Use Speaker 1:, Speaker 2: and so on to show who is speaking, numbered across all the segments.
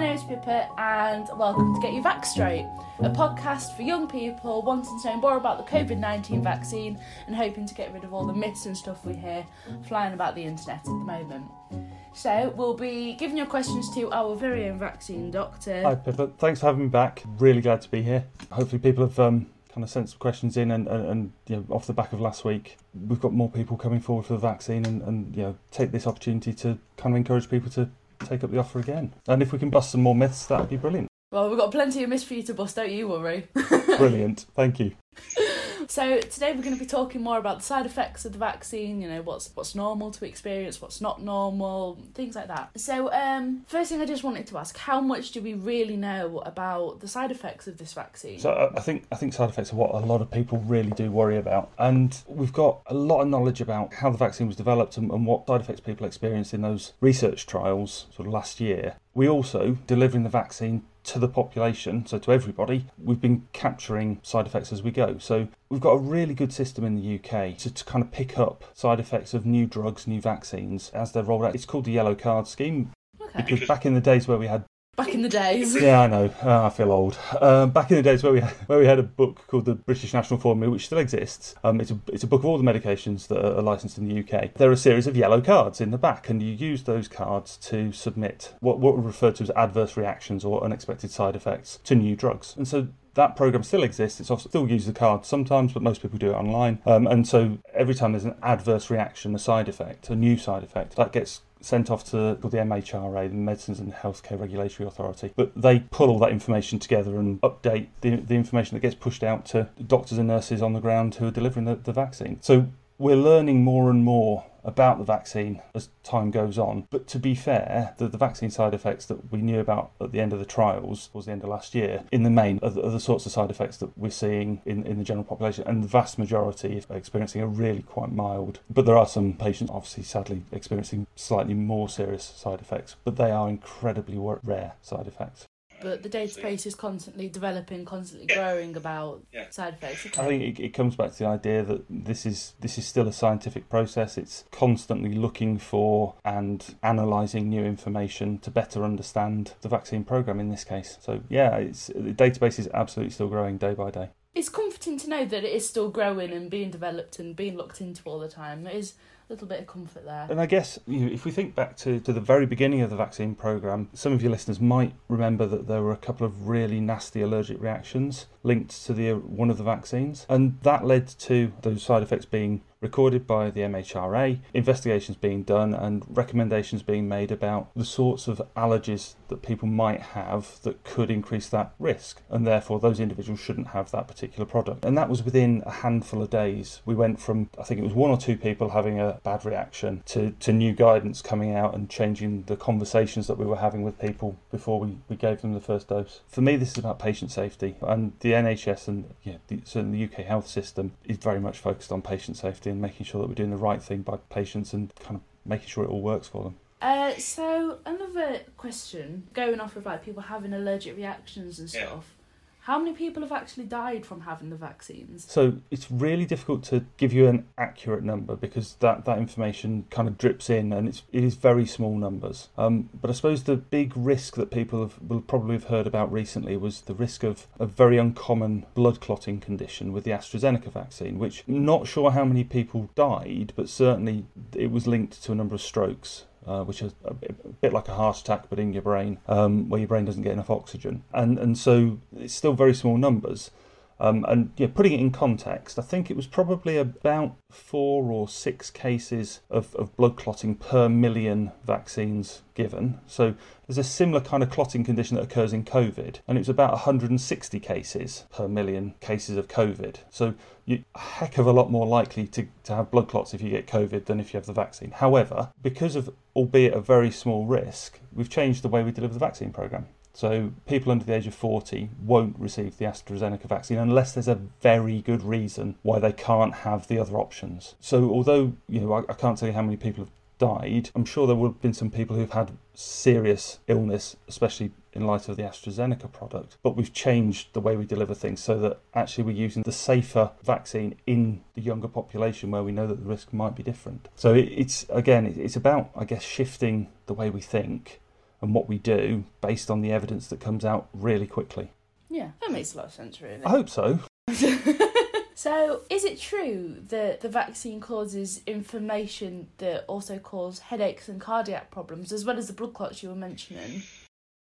Speaker 1: name is Pippa, and welcome to Get Your Vax Straight, a podcast for young people wanting to know more about the COVID 19 vaccine and hoping to get rid of all the myths and stuff we hear flying about the internet at the moment. So, we'll be giving your questions to our very own vaccine doctor.
Speaker 2: Hi, Pippa. Thanks for having me back. Really glad to be here. Hopefully, people have um, kind of sent some questions in, and, and, and you know, off the back of last week, we've got more people coming forward for the vaccine, and, and you know, take this opportunity to kind of encourage people to take up the offer again. And if we can bust some more myths, that'd be brilliant.
Speaker 1: Well, we've got plenty of myths for you to bust, don't you worry.
Speaker 2: Brilliant. Thank you.
Speaker 1: So today we're going to be talking more about the side effects of the vaccine. You know what's what's normal to experience, what's not normal, things like that. So um, first thing I just wanted to ask: How much do we really know about the side effects of this vaccine?
Speaker 2: So uh, I think I think side effects are what a lot of people really do worry about, and we've got a lot of knowledge about how the vaccine was developed and, and what side effects people experienced in those research trials sort of last year. We also delivering the vaccine to the population, so to everybody, we've been capturing side effects as we go. So we've got a really good system in the UK to, to kind of pick up side effects of new drugs, new vaccines as they're rolled out. It's called the yellow card scheme.
Speaker 1: Okay.
Speaker 2: Because back in the days where we had
Speaker 1: Back in the days.
Speaker 2: yeah, I know. Uh, I feel old. Um, back in the days where we where we had a book called the British National Formulary, which still exists. Um, it's a it's a book of all the medications that are licensed in the UK. There are a series of yellow cards in the back, and you use those cards to submit what what are referred to as adverse reactions or unexpected side effects to new drugs. And so that program still exists. It's still use the card sometimes, but most people do it online. Um, and so every time there's an adverse reaction, a side effect, a new side effect, that gets sent off to the MHRA, the Medicines and Healthcare Regulatory Authority. But they pull all that information together and update the, the information that gets pushed out to doctors and nurses on the ground who are delivering the, the vaccine. So we're learning more and more about the vaccine as time goes on. But to be fair, the, the vaccine side effects that we knew about at the end of the trials, towards the end of last year, in the main are the, are the sorts of side effects that we're seeing in, in the general population. And the vast majority are experiencing are really quite mild. But there are some patients, obviously, sadly, experiencing slightly more serious side effects. But they are incredibly rare side effects
Speaker 1: but the database is constantly developing, constantly growing about yeah. side effects. Okay.
Speaker 2: I think it, it, comes back to the idea that this is this is still a scientific process. It's constantly looking for and analysing new information to better understand the vaccine program in this case. So yeah, it's the database is absolutely still growing day by day.
Speaker 1: It's comforting to know that it is still growing and being developed and being looked into all the time. It is little bit of comfort there.
Speaker 2: And I guess you know, if we think back to, to the very beginning of the vaccine program, some of your listeners might remember that there were a couple of really nasty allergic reactions linked to the one of the vaccines, and that led to those side effects being recorded by the MHRA, investigations being done, and recommendations being made about the sorts of allergies that people might have that could increase that risk, and therefore those individuals shouldn't have that particular product. And that was within a handful of days. We went from, I think it was one or two people having a bad reaction to, to new guidance coming out and changing the conversations that we were having with people before we, we gave them the first dose. For me, this is about patient safety, and the NHS and yeah, the, certainly the UK health system is very much focused on patient safety and making sure that we're doing the right thing by patients and kind of making sure it all works for them.
Speaker 1: Uh, so another question, going off of like people having allergic reactions and stuff. Yeah. How many people have actually died from having the vaccines?
Speaker 2: So it's really difficult to give you an accurate number because that, that information kind of drips in and it's it is very small numbers. Um, but I suppose the big risk that people have, will probably have heard about recently was the risk of a very uncommon blood clotting condition with the AstraZeneca vaccine, which not sure how many people died, but certainly it was linked to a number of strokes uh, which is a bit like a heart attack but in your brain, um, where your brain doesn't get enough oxygen. And, and so it's still very small numbers. Um, and yeah, putting it in context, I think it was probably about four or six cases of, of blood clotting per million vaccines given. So there's a similar kind of clotting condition that occurs in COVID, and it was about 160 cases per million cases of COVID. So you're a heck of a lot more likely to, to have blood clots if you get COVID than if you have the vaccine. However, because of albeit a very small risk, we've changed the way we deliver the vaccine program. So people under the age of 40 won't receive the AstraZeneca vaccine unless there's a very good reason why they can't have the other options. So although you know I, I can't tell you how many people have died, I'm sure there would have been some people who've had serious illness, especially in light of the AstraZeneca product. But we've changed the way we deliver things so that actually we're using the safer vaccine in the younger population where we know that the risk might be different. So it's again, it's about I guess shifting the way we think and what we do based on the evidence that comes out really quickly.
Speaker 1: Yeah, that makes a lot of sense, really.
Speaker 2: I hope so.
Speaker 1: so, is it true that the vaccine causes inflammation that also cause headaches and cardiac problems, as well as the blood clots you were mentioning?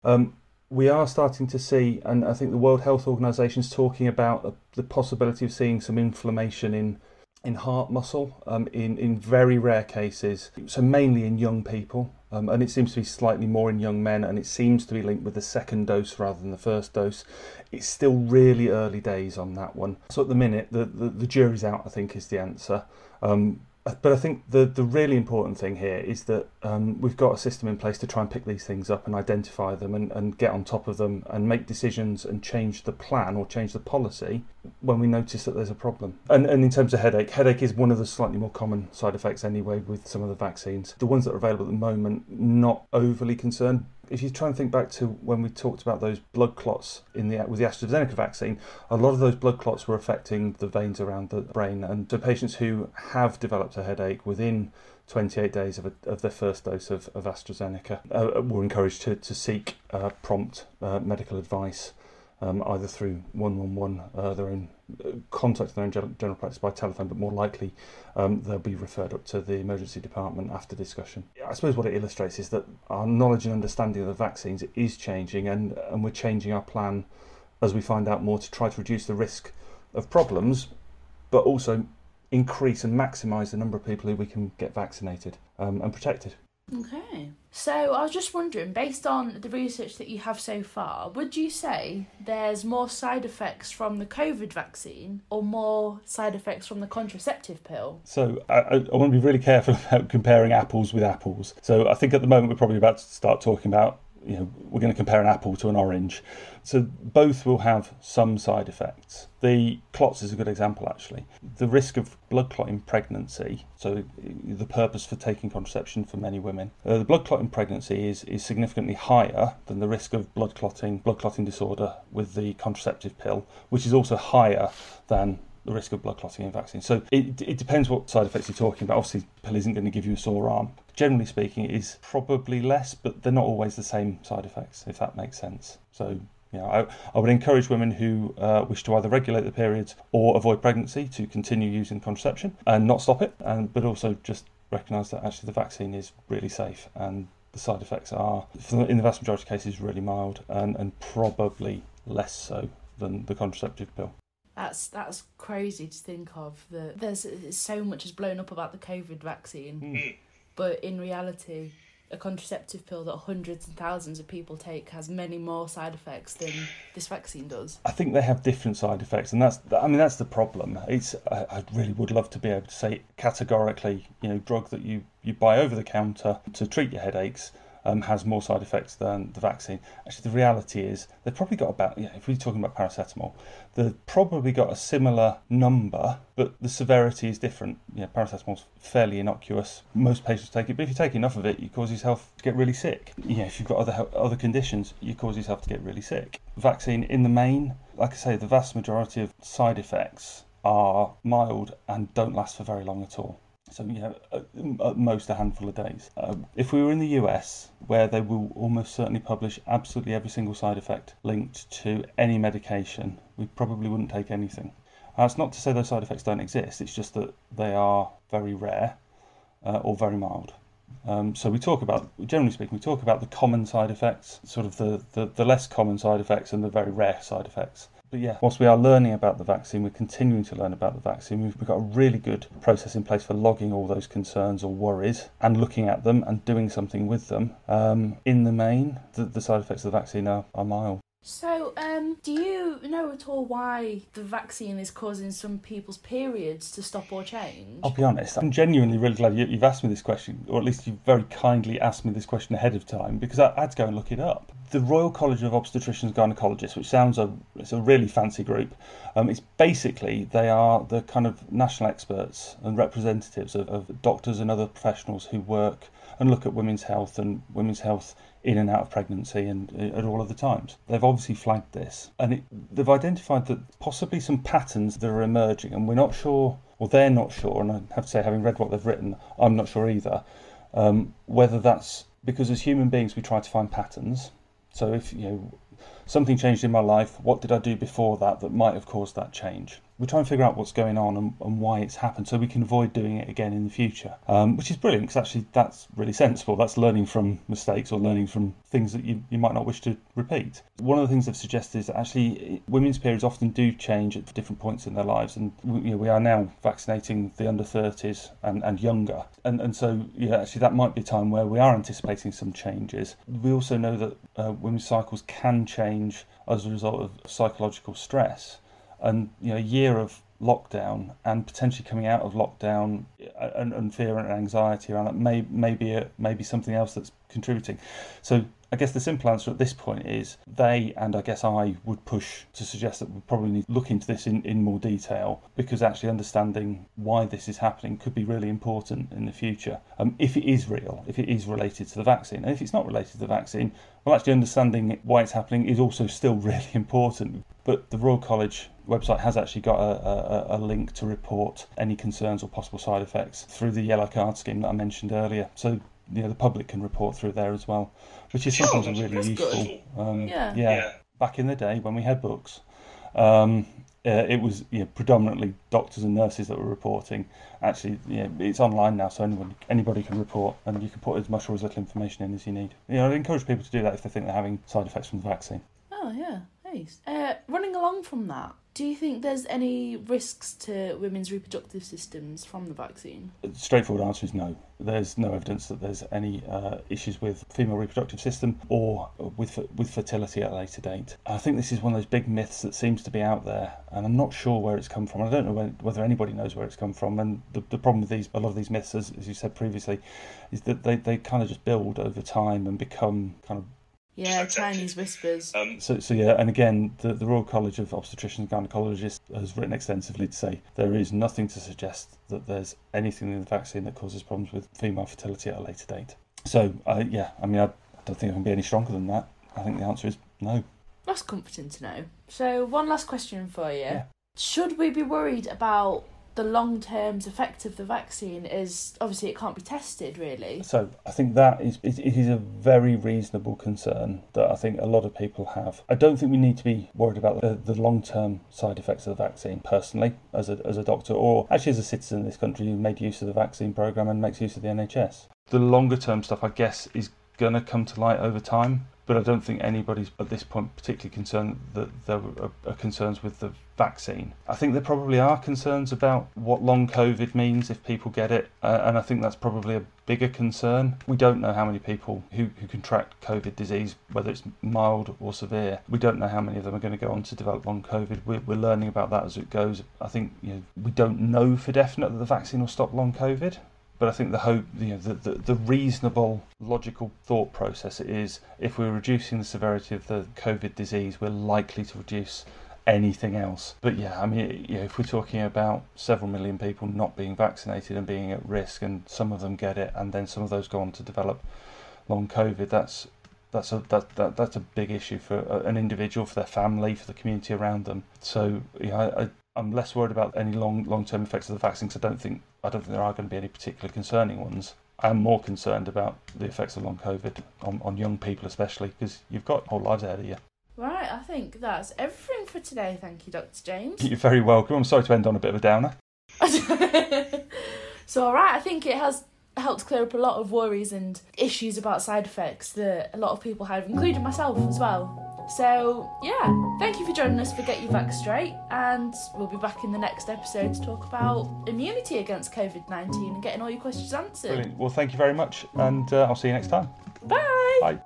Speaker 2: Um, we are starting to see, and I think the World Health Organization is talking about the possibility of seeing some inflammation in in heart muscle um, in in very rare cases. So mainly in young people, um, and it seems to be slightly more in young men, and it seems to be linked with the second dose rather than the first dose. It's still really early days on that one. So at the minute, the the, the jury's out. I think is the answer. Um, but I think the the really important thing here is that um, we've got a system in place to try and pick these things up and identify them and, and get on top of them and make decisions and change the plan or change the policy when we notice that there's a problem. And, and in terms of headache, headache is one of the slightly more common side effects anyway with some of the vaccines. The ones that are available at the moment, not overly concerned, if you try and think back to when we talked about those blood clots in the with the AstraZeneca vaccine, a lot of those blood clots were affecting the veins around the brain, and so patients who have developed a headache within 28 days of, a, of their first dose of, of AstraZeneca uh, were encouraged to, to seek uh, prompt uh, medical advice um, either through 111, uh, their own uh, contact their own general practice by telephone, but more likely um, they'll be referred up to the emergency department after discussion. I suppose what it illustrates is that our knowledge and understanding of the vaccines is changing, and, and we're changing our plan as we find out more to try to reduce the risk of problems, but also increase and maximise the number of people who we can get vaccinated um, and protected.
Speaker 1: Okay. So I was just wondering, based on the research that you have so far, would you say there's more side effects from the COVID vaccine or more side effects from the contraceptive pill?
Speaker 2: So I, I want to be really careful about comparing apples with apples. So I think at the moment we're probably about to start talking about you know, we're going to compare an apple to an orange. So both will have some side effects. The clots is a good example, actually. The risk of blood clot in pregnancy, so the purpose for taking contraception for many women, uh, the blood clot in pregnancy is, is significantly higher than the risk of blood clotting, blood clotting disorder with the contraceptive pill, which is also higher than the risk of blood clotting in vaccines. So it, it depends what side effects you're talking about. Obviously, pill isn't going to give you a sore arm. Generally speaking, it is probably less, but they're not always the same side effects, if that makes sense. So you know, I, I would encourage women who uh, wish to either regulate the periods or avoid pregnancy to continue using contraception and not stop it, and but also just recognise that actually the vaccine is really safe and the side effects are, in the vast majority of cases, really mild and, and probably less so than the contraceptive pill.
Speaker 1: That's that's crazy to think of. That there's so much has blown up about the COVID vaccine, mm. but in reality, a contraceptive pill that hundreds and thousands of people take has many more side effects than this vaccine does.
Speaker 2: I think they have different side effects, and that's I mean that's the problem. It's I, I really would love to be able to say categorically, you know, drug that you you buy over the counter to treat your headaches um, has more side effects than the vaccine. Actually, the reality is they've probably got about, yeah, if we're talking about paracetamol, they've probably got a similar number, but the severity is different. Yeah, paracetamol's fairly innocuous. Most patients take it, but if you take enough of it, you cause yourself to get really sick. Yeah, if you've got other other conditions, you cause yourself to get really sick. Vaccine, in the main, like I say, the vast majority of side effects are mild and don't last for very long at all. So, you know, at, most a handful of days. Uh, if we were in the US, where they will almost certainly publish absolutely every single side effect linked to any medication, we probably wouldn't take anything. That's not to say those side effects don't exist, it's just that they are very rare uh, or very mild. Um, so we talk about, generally speaking, we talk about the common side effects, sort of the, the, the less common side effects and the very rare side effects. But yeah, whilst we are learning about the vaccine, we're continuing to learn about the vaccine. We've, got a really good process in place for logging all those concerns or worries and looking at them and doing something with them. Um, in the main, the, the side effects of the vaccine are, are mild.
Speaker 1: So, um, do you know at all why the vaccine is causing some people's periods to stop or change?
Speaker 2: I'll be honest, I'm genuinely really glad you, have asked me this question, or at least you've very kindly asked me this question ahead of time, because I, I had to go and look it up. The Royal College of Obstetricians and Gynecologists, which sounds a it's a really fancy group, um, it's basically they are the kind of national experts and representatives of, of doctors and other professionals who work and look at women's health and women's health in and out of pregnancy and uh, at all of the times. They've obviously flagged this and it, they've identified that possibly some patterns that are emerging, and we're not sure, or they're not sure, and I have to say, having read what they've written, I'm not sure either, um, whether that's because as human beings we try to find patterns. So if you know something changed in my life, what did I do before that that might have caused that change? We try and figure out what's going on and, and, why it's happened so we can avoid doing it again in the future, um, which is brilliant because actually that's really sensible. That's learning from mistakes or learning from things that you, you might not wish to repeat. One of the things I've suggested is that actually women's periods often do change at different points in their lives, and you know, we are now vaccinating the under 30s and, and younger. And, and so, yeah, actually, that might be a time where we are anticipating some changes. We also know that uh, women's cycles can change as a result of psychological stress and you know a year of lockdown and potentially coming out of lockdown uh, and, and fear and anxiety around that may maybe maybe something else that's contributing. So I guess the simple answer at this point is they and I guess I would push to suggest that we probably need to look into this in, in more detail because actually understanding why this is happening could be really important in the future. Um, if it is real, if it is related to the vaccine, and if it's not related to the vaccine, well, actually understanding why it's happening is also still really important. But the Royal College website has actually got a, a, a, link to report any concerns or possible side effects through the yellow card scheme that I mentioned earlier. So you know, the public can report through there as well, which is sometimes really useful.
Speaker 1: Um, yeah.
Speaker 2: yeah. yeah. Back in the day when we had books, um, uh, it was you know, predominantly doctors and nurses that were reporting. Actually, you know, it's online now, so anyone anybody can report, and you can put as much or as little information in as you need. You know, I encourage people to do that if they think they're having side effects from the vaccine.
Speaker 1: Oh yeah, nice. Uh, running along from that, do you think there's any risks to women's reproductive systems from the vaccine?
Speaker 2: The Straightforward answer is no. There's no evidence that there's any uh, issues with female reproductive system or with with fertility at a later date. I think this is one of those big myths that seems to be out there, and I'm not sure where it's come from. I don't know when, whether anybody knows where it's come from. And the, the problem with these, a lot of these myths, as, as you said previously, is that they, they kind of just build over time and become kind of
Speaker 1: yeah, Chinese whispers.
Speaker 2: Um, so, so yeah, and again, the, the Royal College of Obstetricians and Gynecologists has written extensively to say there is nothing to suggest that there's anything in the vaccine that causes problems with female fertility at a later date. So, uh, yeah, I mean, I, I don't think I can be any stronger than that. I think the answer is no.
Speaker 1: That's comforting to know. So, one last question for you. Yeah. Should we be worried about the long term effect of the vaccine is obviously it can't be tested really.
Speaker 2: So I think that is it is a very reasonable concern that I think a lot of people have. I don't think we need to be worried about the, the long term side effects of the vaccine personally as a as a doctor or actually as a citizen in this country who made use of the vaccine program and makes use of the NHS. The longer term stuff I guess is going to come to light over time but I don't think anybody's at this point particularly concerned that there are, concerns with the vaccine. I think there probably are concerns about what long COVID means if people get it, uh, and I think that's probably a bigger concern. We don't know how many people who, who contract COVID disease, whether it's mild or severe, we don't know how many of them are going to go on to develop long COVID. We're, we're learning about that as it goes. I think you know, we don't know for definite that the vaccine will stop long COVID. But I think the hope, you know, the, the, the reasonable, logical thought process is if we're reducing the severity of the COVID disease, we're likely to reduce anything else. But yeah, I mean, you know, if we're talking about several million people not being vaccinated and being at risk, and some of them get it, and then some of those go on to develop long COVID, that's that's a that, that that's a big issue for uh, an individual, for their family, for the community around them. So yeah, I, I'm less worried about any long long term effects of the vaccine because I don't think I don't think there are going to be any particular concerning ones. I'm more concerned about the effects of long COVID on, on young people, especially because you've got whole lives ahead of you.
Speaker 1: Right, I think that's everything for today. Thank you, Dr. James.
Speaker 2: You're very welcome. I'm sorry to end on a bit of a downer.
Speaker 1: so, all right, I think it has helped clear up a lot of worries and issues about side effects that a lot of people have, including myself as well. So, yeah, thank you for joining us for Get Your Vax Straight, and we'll be back in the next episode to talk about immunity against COVID 19 and getting all your questions answered.
Speaker 2: Brilliant. Well, thank you very much, and uh, I'll see you next time.
Speaker 1: Bye.
Speaker 2: Bye.